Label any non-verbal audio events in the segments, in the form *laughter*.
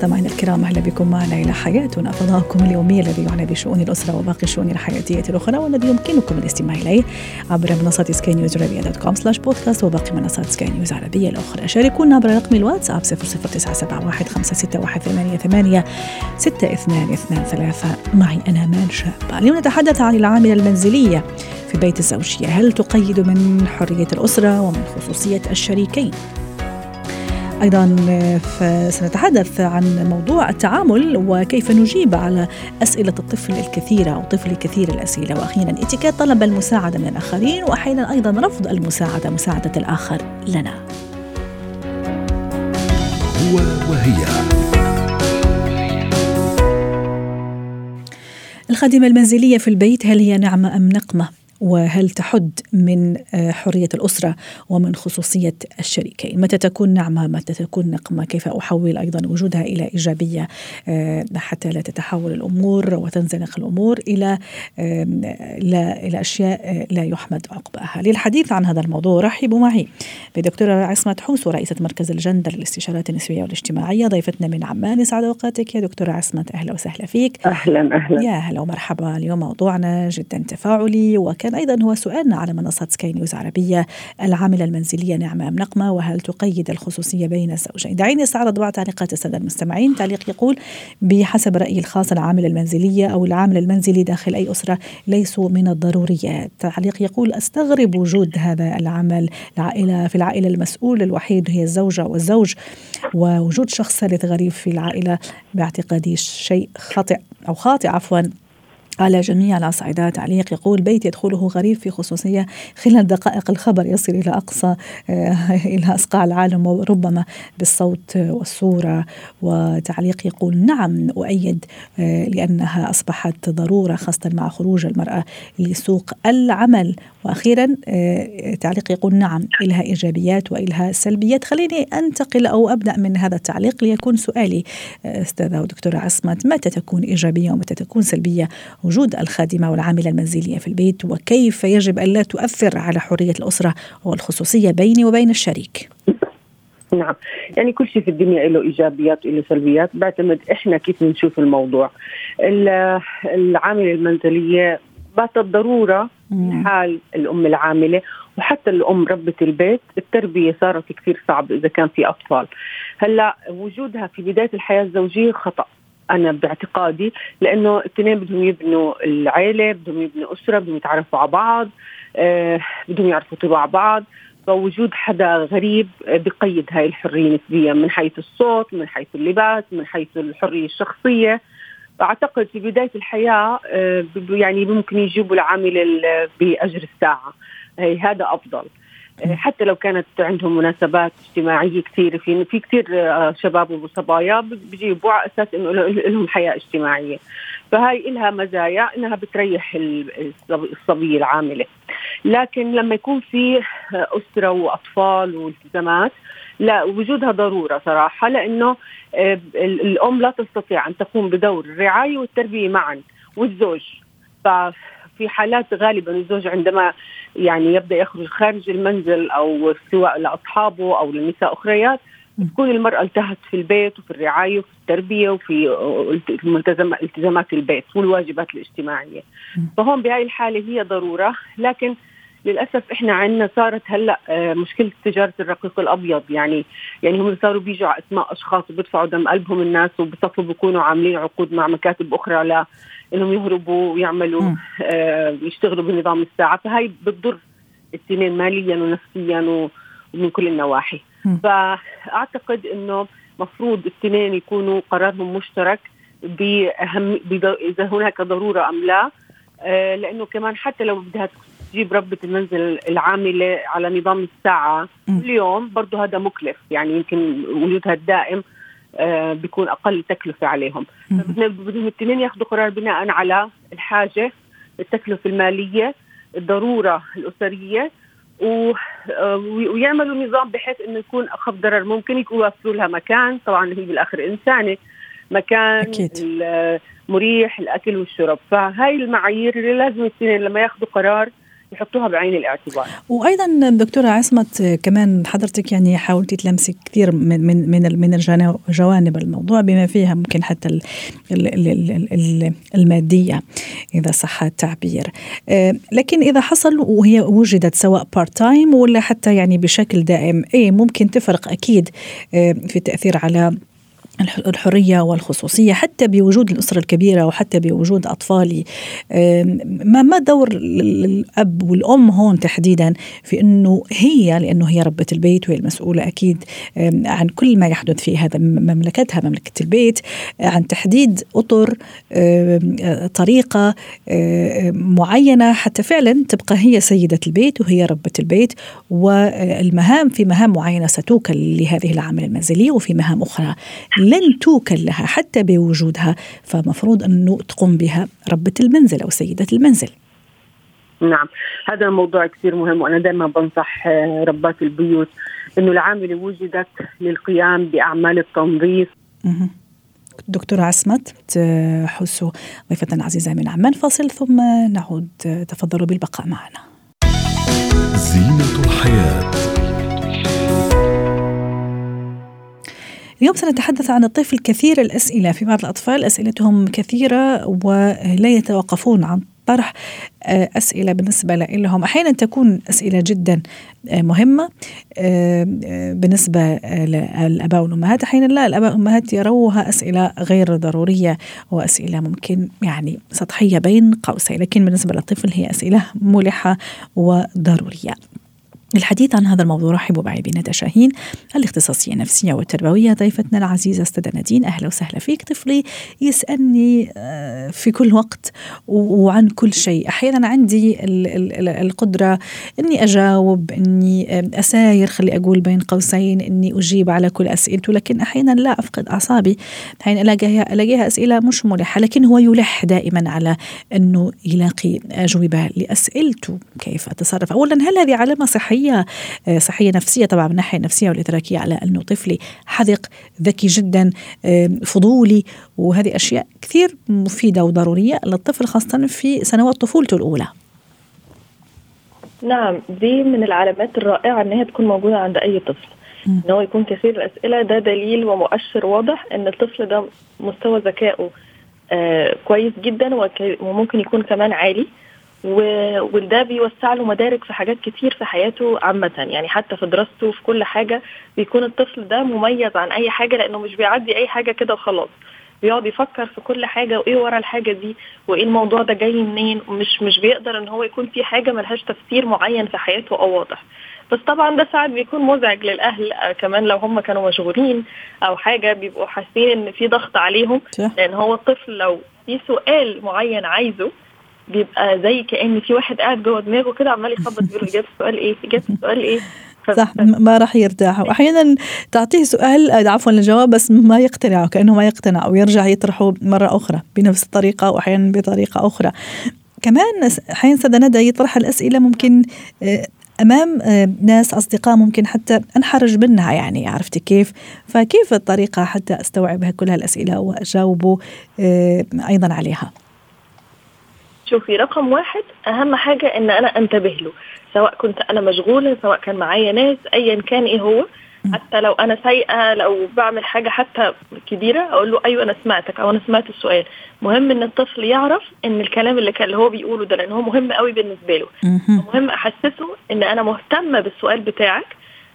مستمعينا الكرام أهلا بكم معنا إلى حياتنا فضاؤكم اليومي الذي يعنى بشؤون الأسرة وباقي الشؤون الحياتية الأخرى والذي يمكنكم الاستماع إليه عبر منصة سكاي نيوز عربيه dot com slash podcast وباقي منصات سكاي نيوز العربيه الأخرى. شاركونا عبر رقم الواتساب 00971 561 6223 معي أنا مان شابه اليوم نتحدث عن العاملة المنزلية في بيت الزوجية. هل تقيد من حرية الأسرة ومن خصوصية الشريكين؟ أيضا سنتحدث عن موضوع التعامل وكيف نجيب على أسئلة الطفل الكثيرة أو طفل كثير الأسئلة وأخيرا اتيكيت طلب المساعدة من الآخرين واحيانا أيضا رفض المساعدة مساعدة الآخر لنا. هو وهي الخادمة المنزلية في البيت هل هي نعمة أم نقمة؟ وهل تحد من آه، حرية الأسرة ومن خصوصية الشريكين؟ متى تكون نعمة؟ متى تكون نقمة؟ كيف أحول أيضا وجودها إلى إيجابية؟ آه، حتى لا تتحول الأمور وتنزلق الأمور إلى لا إلى أشياء آه، لا يحمد عقباها. للحديث عن هذا الموضوع رحبوا معي بدكتورة عصمة حوس ورئيسة مركز الجندر للاستشارات النسوية والاجتماعية ضيفتنا من عمان. يسعد أوقاتك يا دكتورة عصمة. أهلا وسهلا فيك. أهلا أهلا. يا هلا ومرحبا. اليوم موضوعنا جدا تفاعلي وكان كان أيضا هو سؤالنا على منصة سكاي نيوز عربية العاملة المنزلية نعمة أم نقمة؟ وهل تقيد الخصوصية بين الزوجين دعيني أستعرض بعض تعليقات السادة المستمعين. تعليق يقول بحسب رأيي الخاص العاملة المنزلية أو العامل المنزلي داخل أي أسرة ليسوا من الضروريات. تعليق يقول أستغرب وجود هذا العمل. العائلة في العائلة المسؤول الوحيد هي الزوجة والزوج ووجود شخص ثالث غريب في العائلة باعتقادي شيء خاطئ أو خاطئ عفوا. على جميع الأصعدة تعليق يقول بيت يدخله غريب في خصوصية خلال دقائق الخبر يصل إلى أقصى آه، *laughs* إلى أصقاع العالم وربما بالصوت والصورة. وتعليق يقول نعم أؤيد آه، لأنها أصبحت ضرورة خاصة مع خروج المرأة لسوق العمل. وأخيرا آه، تعليق يقول نعم إلها إيجابيات وإلها سلبيات. خليني أنتقل أو أبدأ من هذا التعليق ليكون سؤالي أستاذة ودكتورة عصمت متى تكون إيجابية ومتى تكون سلبية؟ وجود الخادمة والعاملة المنزلية في البيت وكيف يجب أن لا تؤثر على حرية الأسرة والخصوصية بيني وبين الشريك؟ نعم. يعني كل شيء في الدنيا له إيجابيات وله سلبيات. بعتمد إحنا كيف بنشوف الموضوع. العاملة المنزلية باتت ضروره حال الأم العاملة وحتى الأم ربة البيت التربية صارت كثير صعبة إذا كان في أطفال. هلأ وجودها في بداية الحياة الزوجية خطأ. أنا باعتقادي لأنه الاثنين بدهم يبنوا العيلة بدهم يبنوا أسرة بدهم يتعرفوا على بعض آه بدهم يعرفوا طباع بعض. فوجود حدا غريب بقيد هاي الحرية نسبيا من حيث الصوت من حيث اللباس من حيث الحرية الشخصية. أعتقد في بداية الحياة آه يعني ممكن يجيبوا العامل بأجر الساعة. هذا أفضل. حتى لو كانت عندهم مناسبات اجتماعية كثيرة في في كثير آه، شباب وصبايا بيجيبوا على أساس إنه لهم حياة اجتماعية. فهاي لها مزايا إنها بتريح الصبية العاملة. لكن لما يكون في أسرة وأطفال والتزامات لا وجودها ضرورة صراحة لأنه آه، الأم لا تستطيع أن تقوم بدور الرعاية والتربية معا والزوج. في حالات غالبا الزوج عندما يعني يبدأ يخرج خارج المنزل أو سواء لأصحابه أو لنساء أخريات تكون المرأة انتهت في البيت وفي الرعاية وفي التربية وفي التزامات البيت والواجبات الاجتماعية. فهون بهاي الحالة هي ضرورة لكن للأسف إحنا عندنا صارت هلأ آه، مشكلة تجارة الرقيق الأبيض. يعني يعني هم صاروا بيجوا على أسماء أشخاص وبيدفعوا دم قلبهم الناس وبصفوا بيكونوا عاملين عقود مع مكاتب أخرى لا إنهم يهربوا ويعملوا آه يشتغلوا بنظام الساعة. فهي بتضر الاثنين ماليا ونفسيا ومن كل النواحي. فأعتقد إنه مفروض الاثنين يكونوا قرارهم مشترك بأهم إذا هناك ضرورة أم لا آه لأنه كمان حتى لو بدها تجيب ربة المنزل العاملة على نظام الساعة. كل يوم برضه هذا مكلف. يعني يمكن وجودها الدائم آه بيكون أقل تكلفة عليهم. بدهم الاثنين ياخذوا قرار بناء على الحاجة التكلفة المالية الضرورة الأسرية آه، ويعملوا نظام بحيث إنه يكون أخف ضرر. ممكن يوفروا لها مكان. طبعا هي بالآخر إنسانة. مكان أكيد. مريح الأكل والشرب. فهاي المعايير اللي لازم الاثنين لما ياخذوا قرار يحطوها بعين الاعتبار. وأيضا دكتورة عصمت كمان حضرتك يعني حاولتي تلمسي كثير من من من من جوانب الموضوع بما فيها ممكن حتى ال ال ال المادية إذا صح التعبير. آه، لكن إذا حصل وهي وجدت سواء part time ولا حتى يعني بشكل دائم إيه ممكن تفرق أكيد آه، في التاثير على الحرية والخصوصية حتى بوجود الأسرة الكبيرة وحتى بوجود أطفالي. ما ما دور الأب والأم هون تحديدا في إنه هي لأنه هي ربة البيت وهي المسؤولة أكيد عن كل ما يحدث في هذا مملكتها مملكة البيت عن تحديد أطر طريقة معينة حتى فعلا تبقى هي سيدة البيت وهي ربة البيت. والمهام في مهام معينة ستوكل لهذه العامله المنزليه وفي مهام أخرى. لن توكل لها حتى بوجودها فمفروض أنه تقوم بها ربة المنزل أو سيدة المنزل. نعم هذا الموضوع كثير مهم وأنا دائما بنصح آه، ربات البيوت أنه العاملة وجدت للقيام بأعمال التنظيف. دكتورة عصمت حسو ضيفتنا العزيزة من عمان فاصل ثم نعود تفضلوا بالبقاء معنا. زينة الحياة. اليوم سنتحدث عن الطفل كثير الأسئلة. في بعض الأطفال أسئلتهم كثيرة ولا يتوقفون عن طرح آه، أسئلة بالنسبة لهم. أحيانا تكون أسئلة جدا آه، مهمة آه، بالنسبة للآباء والأمهات. أحيانا لا الآباء والأمهات يروها أسئلة غير ضرورية وأسئلة ممكن يعني سطحية بين قوسين لكن بالنسبة للطفل هي أسئلة ملحة وضرورية. للحديث عن هذا الموضوع رحب معي بندى شاهين الاختصاصية النفسية والتربوية ضيفتنا العزيزة أستاذة نادين أهلا وسهلا فيك. طفلي يسألني آه، في كل وقت وعن كل شيء. أحيانا عندي القدرة أني أجاوب أني آه، أساير خلي أقول بين قوسين أني أجيب على كل أسئلته لكن أحيانا لا أفقد أعصابي. أحيانا ألاقيها, ألاقيها أسئلة مش ملحة لكن هو يلح دائما على أنه يلاقي أجوبة لأسئلته كيف أتصرف. أولا هل هذه علامة صحية؟ صحية آه، صحية نفسية طبعا من الناحية النفسية والإدراكية على إنه طفلي حذق ذكي جدا فضولي وهذه أشياء كثير مفيدة وضرورية للطفل خاصة في سنوات طفولته الأولى. نعم دي من العلامات الرائعة إن هي تكون موجودة عند أي طفل. إن هو يكون كثير الأسئلة ده دليل ومؤشر واضح إن الطفل ده مستوى ذكائه آه كويس جدا وممكن يكون كمان عالي. وده بيوسع له مدارك في حاجات كتير في حياته عامة. يعني حتى في دراسته في كل حاجة بيكون الطفل ده مميز عن أي حاجة لأنه مش بيعدي أي حاجة كده وخلاص. بيقعد يفكر في كل حاجة وإيه ورا الحاجة دي وإيه الموضوع ده جاي منين. مش مش بيقدر إن هو يكون في حاجة ملهاش تفسير معين في حياته أو واضح. بس طبعا ده ساعات بيكون مزعج للأهل آه، كمان لو هم كانوا مشغولين أو حاجة بيبقوا حاسين إن في ضغط عليهم. لأن هو الطفل لو في سؤال معين عايزه بيبقى زي كأن في واحد قاعد جوه دماغه كده عمال يخبط بيقول اجابه السؤال إيه؟ اجابه السؤال إيه؟ صح ما راح يرتاح. واحيانا تعطيه سؤال آه، عفوا الجواب بس ما يقتنع كأنه ما يقتنع أو يرجع يطرحه مرة أخرى بنفس الطريقة واحيانا بطريقة أخرى. كمان أحيانا سيدة ندى يطرح الأسئلة ممكن آه، أمام آه، ناس أصدقاء ممكن حتى أنحرج منها يعني عرفتي كيف؟ فكيف الطريقة حتى استوعب كل هالأسئلة وأجاوبه أيضا عليها؟ شوفي رقم واحد أهم حاجة إن أنا أنتبه له سواء كنت أنا مشغولة سواء كان معايا ناس ايا كان إيه هو. حتى لو أنا سايقة لو بعمل حاجة حتى كبيرة أقول له أيوه أنا سمعتك أو أنا سمعت السؤال. مهم إن الطفل يعرف إن الكلام اللي كان اللي هو بيقوله ده لأن هو مهم قوي بالنسبة له. مهم أحسسه إن أنا مهتمة بالسؤال بتاعك.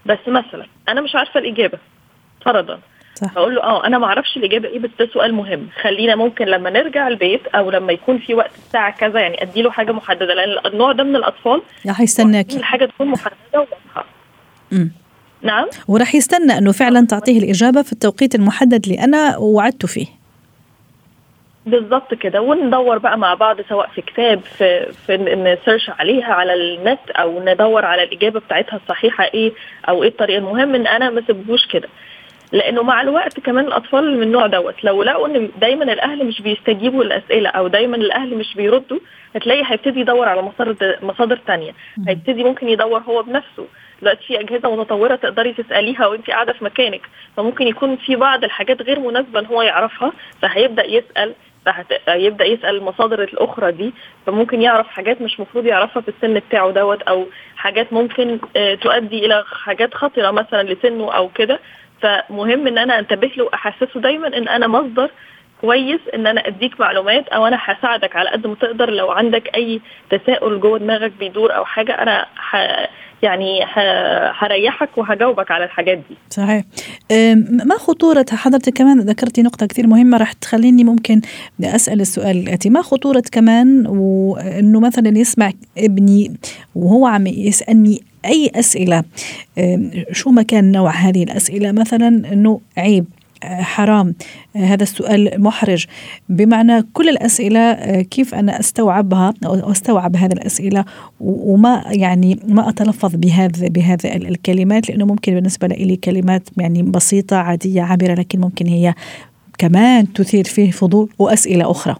بس مثلا أنا مش عارفة الإجابة فرضا. صح. بقول له آه أنا ما أعرفش الإجابة إيه بس ده سؤال مهم. خلينا ممكن لما نرجع البيت أو لما يكون في وقت الساعة كذا يعني ادي له حاجة محددة لأن النوع ده من الأطفال راح يستناك الحاجة تكون محددة وواضحة. نعم؟ وراح يستنى إنه فعلا تعطيه الإجابة في التوقيت المحدد اللي أنا وعدته فيه. بالظبط كده. وندور بقى مع بعض سواء في كتاب في في نسيرش عليها على النت أو ندور على الإجابة بتاعتها الصحيحة إيه أو إيه الطريقة المهم إن أنا ما أسيبهوش كده. لأنه مع الوقت كمان الأطفال من النوع دوت لو لقوا إن دايما الأهل مش بيستجيبوا للأسئلة أو دايما الأهل مش بيردوا هتلاقي هيبتدي يدور على مصادر مصادر ثانية هيبتدي ممكن يدور هو بنفسه. دلوقتي في أجهزة متطورة تقدري تسأليها وانت قاعدة في مكانك. فممكن يكون في بعض الحاجات غير مناسبة إن هو يعرفها فهيبدأ يسأل فيبدا يسأل المصادر الأخرى دي. فممكن يعرف حاجات مش مفروض يعرفها في السن بتاعه دوت أو حاجات ممكن آه، تؤدي إلى حاجات خطرة مثلا لسنه أو كده. فمهم إن أنا أنتبه له وأحسسه دايما إن أنا مصدر كويس إن أنا أديك معلومات أو أنا هساعدك على قد ما تقدر. لو عندك أي تساؤل جوه دماغك بيدور أو حاجة أنا ح... يعني هريحك وهجاوبك على الحاجات دي. صحيح. ما خطورة حضرتك كمان ذكرتي نقطة كثير مهمة راح تخليني ممكن أسأل السؤال الآتي. ما خطورة كمان وأنه مثلا يسمع ابني وهو عم يسألني أي أسئلة شو ما كان نوع هذه الأسئلة؟ مثلا أنه عيب حرام هذا السؤال محرج. بمعنى كل الأسئلة آه، كيف أنا أستوعبها أو أستوعب هذه الأسئلة؟ وما يعني ما أتلفظ بهذا بهذا الكلمات؟ لأنه ممكن بالنسبة لي كلمات يعني بسيطة عادية عابرة لكن ممكن هي كمان تثير فيه فضول وأسئلة أخرى.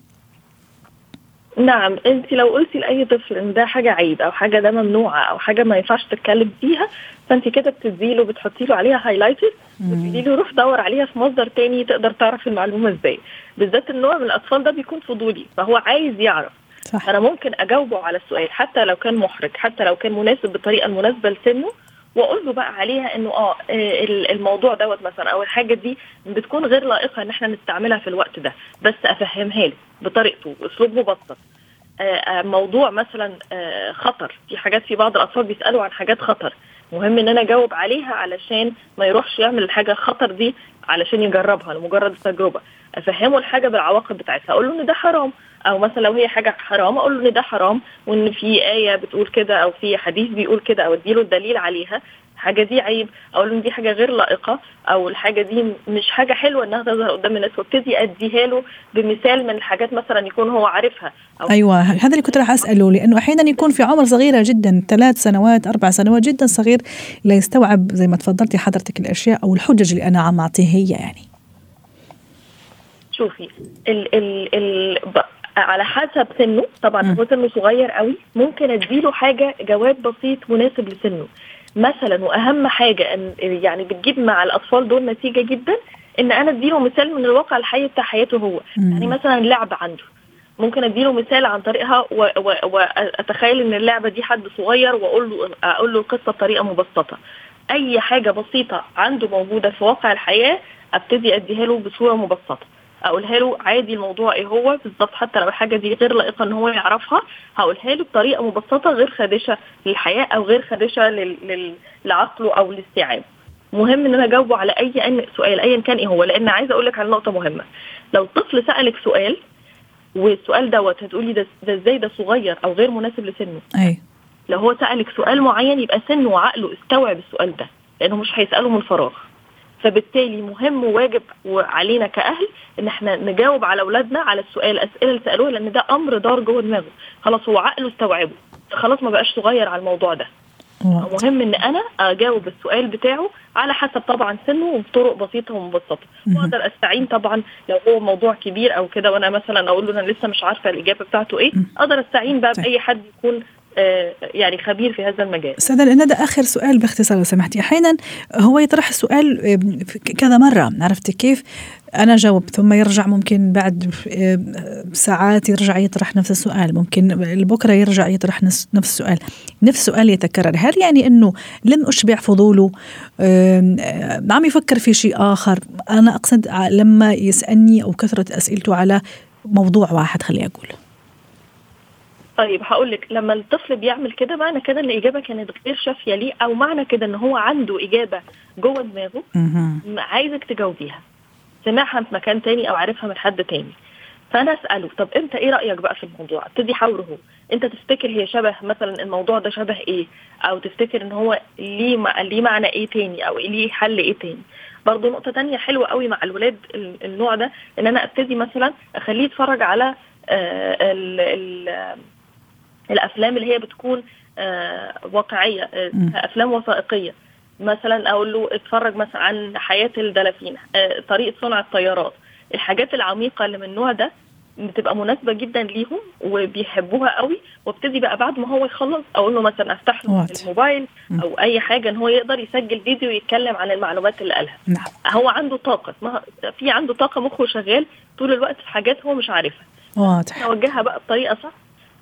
نعم انت لو قلتي لأي طفل إن ده حاجة عيب أو حاجة ده ممنوعة أو حاجة ما ينفعش تتكلم فيها فانت كده بتديله بتحطي له عليها هايلايتد وتقولي له روح دور عليها في مصدر تاني تقدر تعرف المعلومة إزاي. بالذات النوع من الأطفال ده بيكون فضولي فهو عايز يعرف. صح. أنا ممكن أجاوبه على السؤال حتى لو كان محرج حتى لو كان مناسب بالطريقة المناسبة لسنه واقول له بقى عليها إنه آه الموضوع دوت مثلا أو الحاجة دي بتكون غير لائقة إن إحنا نستعملها في الوقت ده. بس أفهمها له بطريقته باسلوب مبسط. آه، آه، موضوع مثلا آه، خطر. في حاجات في بعض الأطفال بيسألوا عن حاجات خطر. مهم إن أنا أجاوب عليها علشان ما يروحش يعمل الحاجة الخطر دي علشان يجربها لمجرد التجربة. أفهمه الحاجة بالعواقب بتاعتها. أقول له إن ده حرام. أو مثلا لو هي حاجة حرام أقول له إن ده حرام وإن في آية بتقول كده أو في حديث بيقول كده أو أديله الدليل عليها. الحاجة دي عيب. أقول له دي حاجة غير لائقة أو الحاجة دي مش حاجة حلوة إنها تظهر قدام الناس وابتدي أديها له بمثال من الحاجات مثلا يكون هو عارفها أو أيوه هذا اللي كنت راح أسأله لأنه أحيانا يكون في عمر صغيره جدا ثلاث سنوات أربع سنوات جدا صغير لا يستوعب زي ما تفضلتي حضرتك الأشياء أو الحجج اللي أنا عم اعطيه هي يعني. شوفي ال ال ال على حسب سنه. طبعا هو سنه صغير قوي. ممكن أديله حاجة جواب بسيط مناسب لسنه. مثلا وأهم حاجة إن يعني بتجيب مع الأطفال دول نتيجة جدا إن أنا أديله مثال من الواقع الحي بتاع حياته هو. مم. يعني مثلا لعبة عنده. ممكن أديله مثال عن طريقها واتخيل إن اللعبة دي حد صغير وأقول له أقول له القصة بطريقة مبسطة. أي حاجة بسيطة عنده موجودة في واقع الحياة أبتدي أديها له بصورة مبسطة. اقولها له عادي الموضوع إيه هو بالظبط حتى لو الحاجة دي غير لائقة ان هو يعرفها هقولها له بطريقة مبسطة غير خادشة للحياة أو غير خادشة لعقله أو لاستيعابه مهم ان أنا اجاوبه على اي سؤال ايا كان إيه هو لأن عايزة أقول لك على نقطة مهمة. لو الطفل سألك سؤال والسؤال دوت هتقولي ده إزاي ده صغير أو غير مناسب لسنه؟ أي. لو هو سألك سؤال معين يبقى سنه وعقله استوعب السؤال ده لأنه مش هيسأله من فراغ. فبالتالي مهم وواجب علينا كأهل إن إحنا نجاوب على أولادنا على السؤال الأسئلة اللي سألوها لأن ده أمر دار جوه دماغه. خلاص هو عقله استوعبه. خلاص ما بقاش صغير على الموضوع ده. مهم إن أنا أجاوب السؤال بتاعه على حسب طبعا سنه وبطرق بسيطة ومبسطة. وأقدر أستعين طبعا لو هو موضوع كبير أو كده وأنا مثلا أقول له أنا لسه مش عارفة الإجابة بتاعته إيه أقدر أستعين بقى بأي حد يكون يعني خبير في هذا المجال. أستاذة ندى آخر سؤال باختصار لو سمحتي. أحيانا هو يطرح السؤال كذا مرة عرفتي كيف؟ أنا جاوب ثم يرجع ممكن بعد ساعات يرجع يطرح نفس السؤال ممكن بكرة يرجع يطرح نفس السؤال. نفس السؤال يتكرر. هل يعني إنه لم أشبع فضوله؟ عم يفكر في شيء آخر؟ أنا أقصد لما يسألني أو كثرة أسئلته على موضوع واحد خلي أقول. طيب هقول لك لما الطفل بيعمل كده معنى كده إن الاجابه كانت غير شافية ليه أو معنى كده إن هو عنده إجابة جوه دماغه عايزك تجاوبيها سمعها في مكان تاني أو عارفها من حد تاني. فأنا أسأله طب أنت إيه رأيك بقى في الموضوع؟ ابتدي حاوره أنت تفتكر هي شبه مثلا الموضوع ده شبه إيه؟ أو تفتكر إن هو ليه ليه معنى إيه تاني؟ أو ليه حل إيه تاني؟ برضه نقطة تانية حلوة قوي مع الولاد النوع ده إن أنا أبتدي مثلا أخليه يتفرج على آه ال ال الأفلام اللي هي بتكون آه واقعية آه افلام وثائقية. مثلا أقول له اتفرج مثلا عن حياة الدلافين آه، طريقة صنع الطيارات. الحاجات العميقة اللي من النوع ده بتبقى مناسبة جدا ليهم وبيحبوها قوي وابتدي بقى بعد ما هو يخلص أقول له مثلا أفتح له. الموبايل. أو أي حاجة إن هو يقدر يسجل فيديو يتكلم عن المعلومات اللي قالها. نعم. هو عنده طاقة. اسمها في عنده طاقة مخه شغال طول الوقت في حاجات هو مش عارفها. واضح. اوجهها بقى بطريقة صح؟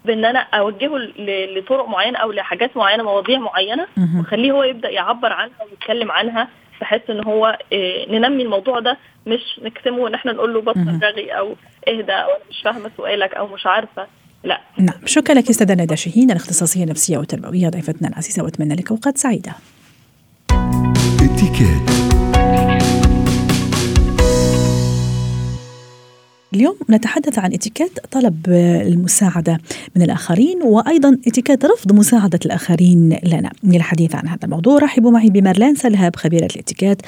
بإن أنا أوجهه ل- لطرق معينة أو لحاجات معينة مواضيع معينة مهم. وخليه هو يبدأ يعبر عنها ويتكلم عنها بحيث إن هو إيه، ننمي الموضوع ده مش نكتمه إن إحنا نقول له. بطل رغي أو اهدى أو مش فاهمة سؤالك أو مش عارفة. لا. نعم. شكرا لك أستاذة ندى شاهين الاختصاصية النفسية والتربوية ضيفتنا العزيزة وأتمنى لك أوقات سعيدة. اتكات اليوم نتحدث عن اتيكيت طلب المساعدة من الآخرين وأيضا اتيكيت رفض مساعدة الآخرين لنا. للحديث عن هذا الموضوع رحبوا معي بمارلين سلهاب خبيرة الاتيكيت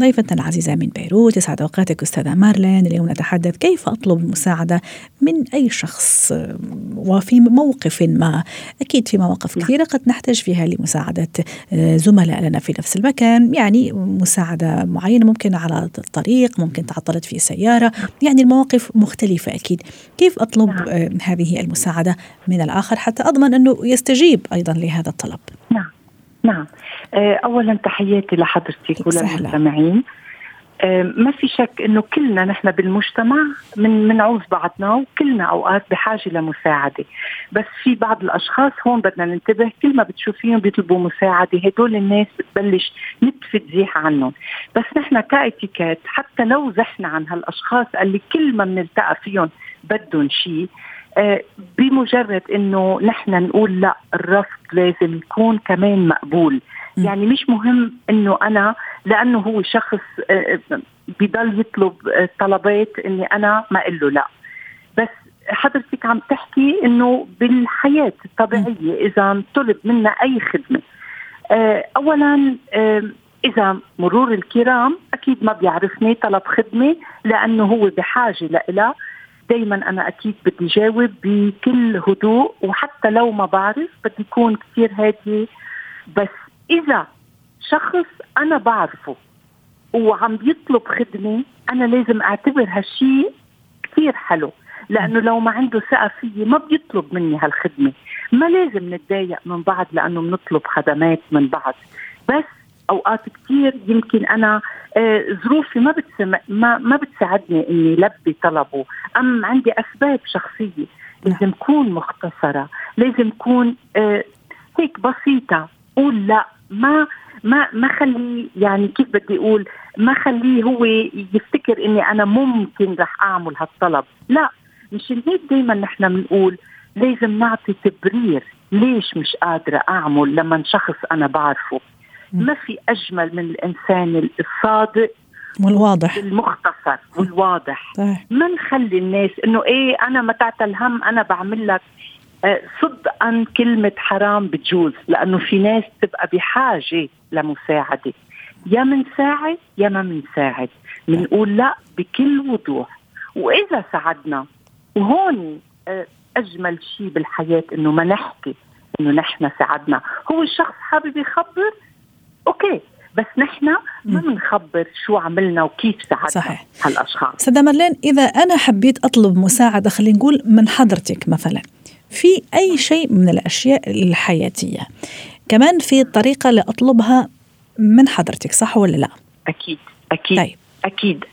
ضيفتنا العزيزة من بيروت. يسعد أوقاتك أستاذة مارلين. اليوم نتحدث كيف أطلب المساعدة من أي شخص وفي موقف ما. أكيد في مواقف كثيرة قد نحتاج فيها لمساعدة زملاء لنا في نفس المكان. يعني مساعدة معينة ممكن على الطريق ممكن تعطلت في سيارة. يعني المواقف مختلفة أكيد. كيف أطلب نعم. آه، هذه المساعدة من الآخر حتى أضمن أنه يستجيب أيضا لهذا الطلب؟ نعم. نعم. آه، اولا تحياتي لحضرتك. وللمستمعين. ما في شك إنه كلنا نحن بالمجتمع من منعوز بعضنا وكلنا أوقات بحاجة لمساعدة. بس في بعض الأشخاص هون بدنا ننتبه كل ما بتشوفيهم بيطلبوا مساعدة هدول الناس بتبلش نتفه تزيح عنهم. بس نحن كاتيكيت حتى لو زحنا عن هالأشخاص اللي كل ما بنلتقى فيهم بدهم شيء آه، بمجرد إنه نحن نقول لا الرفض لازم يكون كمان مقبول. م. يعني مش مهم إنه أنا لأنه هو شخص آه، بضل يطلب آه، طلبات إني أنا ما أقول له لا. بس حضرتك عم تحكي إنه بالحياة الطبيعية إذا طلب منا أي خدمة آه، اولا إذا مرور الكرام أكيد ما بيعرفني طلب خدمة لأنه هو بحاجة لإلها. دائما أنا أكيد بدي جاوب بكل هدوء وحتى لو ما بعرف بدي يكون كثير هادي. بس إذا شخص أنا بعرفه وعم بيطلب خدمة أنا لازم أعتبر هالشيء كثير حلو لأنه لو ما عنده ثقة فيي ما بيطلب مني هالخدمة. ما لازم نتضايق من بعض لأنه بنطلب خدمات من بعض. بس أوقات كثير يمكن أنا آه، ظروفي ما بتسمع ما ما بتساعدني إني لبي طلبه. أم عندي أسباب شخصية. لازم كون مختصرة. لازم كون آه، هيك بسيطة. قول لا. ما ما ما خليه يعني كيف بدي أقول ما خليه هو يفتكر إني أنا ممكن رح أعمل هالطلب. لا مشان هيك دائما نحن بنقول لازم نعطي تبرير ليش مش قادرة أعمل لما شخص أنا بعرفه. م. ما في أجمل من الإنسان الصادق والواضح. المختصر والواضح. ما نخلي الناس إنه إيه أنا ما تعتل الهم أنا بعمل لك. صدقا كلمة حرام بتجوز لأنه في ناس تبقى بحاجة لمساعدة. يا منساعد يا ما منساعد بنقول لا بكل وضوح. وإذا ساعدنا وهون آه، أجمل شيء بالحياة إنه ما نحكي إنه نحن ساعدنا. هو الشخص حابب يخبر؟ أوكي بس نحن ما. بنخبر شو عملنا وكيف ساعدنا صحيح. هالأشخاص. سيدة مارلين إذا أنا حبيت أطلب مساعدة خلينا نقول من حضرتك مثلا في أي شيء من الأشياء الحياتية. كمان في الطريقة اللي أطلبها من حضرتك صح ولا لا؟ أكيد أكيد طيب. أكيد.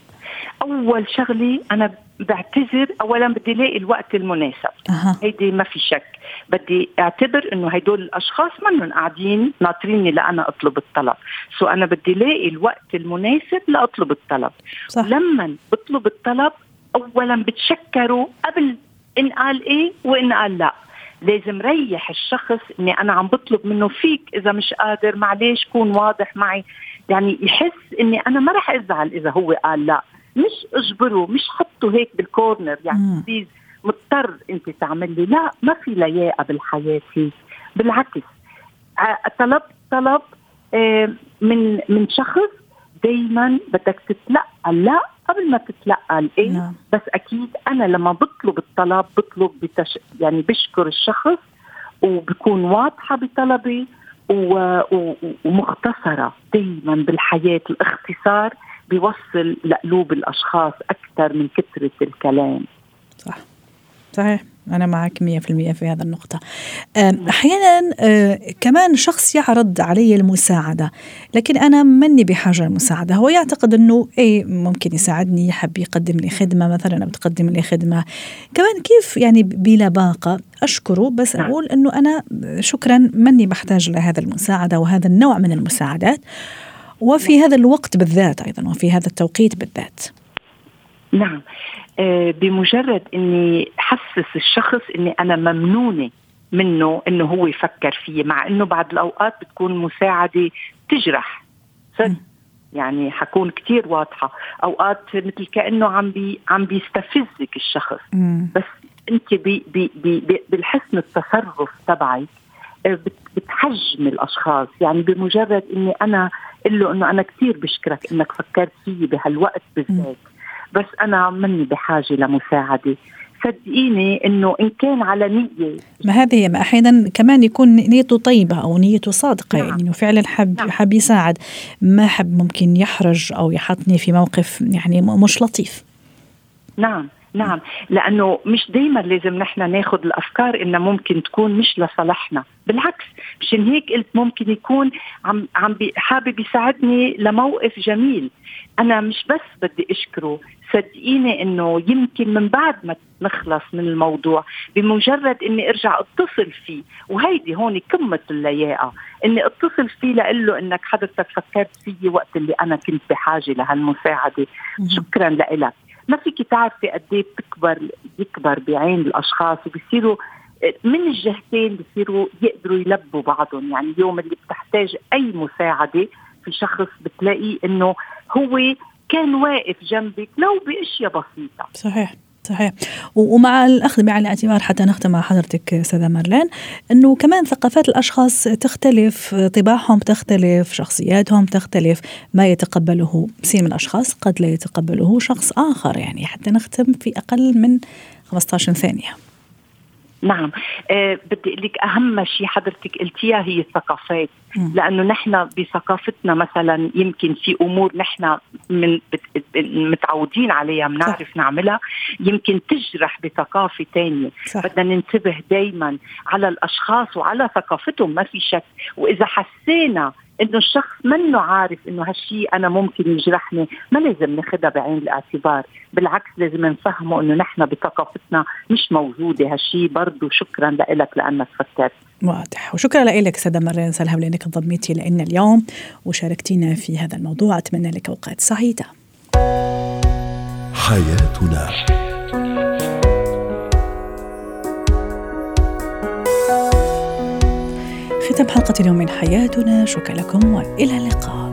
أول شغله أنا بعتذر اولا بدي ألاقي الوقت المناسب. أها. هيدي ما في شك. بدي أعتبر إنه هدول الأشخاص منهم قاعدين ناطريني لأنا أطلب الطلب. So أنا بدي ألاقي الوقت المناسب لأطلب الطلب. صح. لما بطلب الطلب اولا بتشكره قبل إن قال إيه وإن قال لا. لازم ريح الشخص إني أنا عم بطلب منه فيك إذا مش قادر معلش كون واضح معي. يعني يحس إني أنا ما رح أزعل إذا هو قال لا. مش أجبره مش حطه هيك بال corner. يعني please مضطر أنت تعمل لي. لا ما في لياقة بالحياة هيك. بالعكس. طلبت طلب آه، من من شخص دايما بدك تتلقى. لا قبل ما تتلقى الايه نعم. بس أكيد أنا لما بطلب الطلب بطلب بتش... يعني بشكر الشخص وبكون واضحة بطلبي ومختصرة دائما بالحياة الاختصار بيوصل لقلوب الأشخاص أكثر من كثرة الكلام. صح. صحيح. أنا معك 100% في هذا النقطة. أحيانا آه، كمان شخص يعرض علي المساعدة لكن أنا مني بحاجة للمساعدة. هو يعتقد أنه إيه ممكن يساعدني يحب يقدم لي خدمة مثلا أو تقدم لي خدمة. كمان كيف يعني بلا باقة أشكره بس نعم. أقول أنه أنا شكرا مني بحتاج لهذا المساعدة وهذا النوع من المساعدات. وفي هذا الوقت بالذات أيضا وفي هذا التوقيت بالذات. نعم. آه، بمجرد إني حسس الشخص إني أنا ممنونة منه إنه هو يفكر فيه مع إنه بعض الأوقات بتكون مساعدة تجرح. صدق يعني حكون كتير واضحة. أوقات مثل كأنه عم بي عم بيستفزك الشخص. مم. بس أنت بي بي بي بالحسن التصرف تبعك آه، بتحجم الأشخاص. يعني بمجرد إني أنا أقول له إنه أنا كثير بشكرك إنك فكرت فيي بهالوقت بالذات. بس أنا مني بحاجة لمساعدة. صدقيني إنه إن كان على نية. ما هذه ما أحيانا كمان يكون نيته طيبة أو نيته صادقة نعم. يعني إنه فعلا حب نعم. حب يساعد. ما حب ممكن يحرج أو يحطني في موقف يعني مش لطيف. نعم. نعم. لأنه مش دائما لازم نحن ناخذ الأفكار إنها ممكن تكون مش لصالحنا. بالعكس مشان هيك قلت ممكن يكون عم عم حابب يساعدني لموقف جميل. أنا مش بس بدي أشكره. صدقيني إنه يمكن من بعد ما نخلص من الموضوع بمجرد إني أرجع أتصل فيه. وهيدي هون قمة اللياقة. إني أتصل فيه لأقول له إنك حضرتك فكرت فيي وقت اللي أنا كنت بحاجة لهالمساعدة. شكرا لك ما فيك تعرفي قد إيه بتكبر يكبر بعين الأشخاص وبصيروا من الجهتين بصيروا يقدروا يلبوا بعضهم. يعني اليوم اللي بتحتاج أي مساعدة في شخص بتلاقيه إنه هو كان واقف جنبك لو بأشياء بسيطة. صحيح. صحيح. ومع الأخذ بعين الاعتبار حتى نختم مع حضرتك أستاذة مارلين إنه كمان ثقافات الأشخاص تختلف طباعهم تختلف شخصياتهم تختلف ما يتقبله كثير من الاشخاص قد لا يتقبله شخص آخر يعني حتى نختم في أقل من 15 ثانية. نعم. أه بدي أقول لك أهم شيء حضرتك قلتيها هي الثقافات. لأنه نحن بثقافتنا مثلا يمكن في أمور نحن من متعودين عليها بنعرف نعملها يمكن تجرح بثقافة ثانية بدنا ننتبه دائما على الأشخاص وعلى ثقافتهم ما في شك. وإذا حسينا إنه الشخص منه عارف إنه هالشيء أنا ممكن يجرحني ما لازم ناخذها بعين الاعتبار. بالعكس لازم نفهمه إنه نحن بثقافتنا مش موجودة هالشيء برضه شكرا لك لأنك فكرت. واضح. وشكرا لك سيدة مريم سلهم لأنك انضميتي لنا اليوم وشاركتينا في هذا الموضوع. أتمنى لك أوقات سعيدة. حياتنا. ختم حلقة اليوم من حياتنا. شكرا لكم وإلى اللقاء.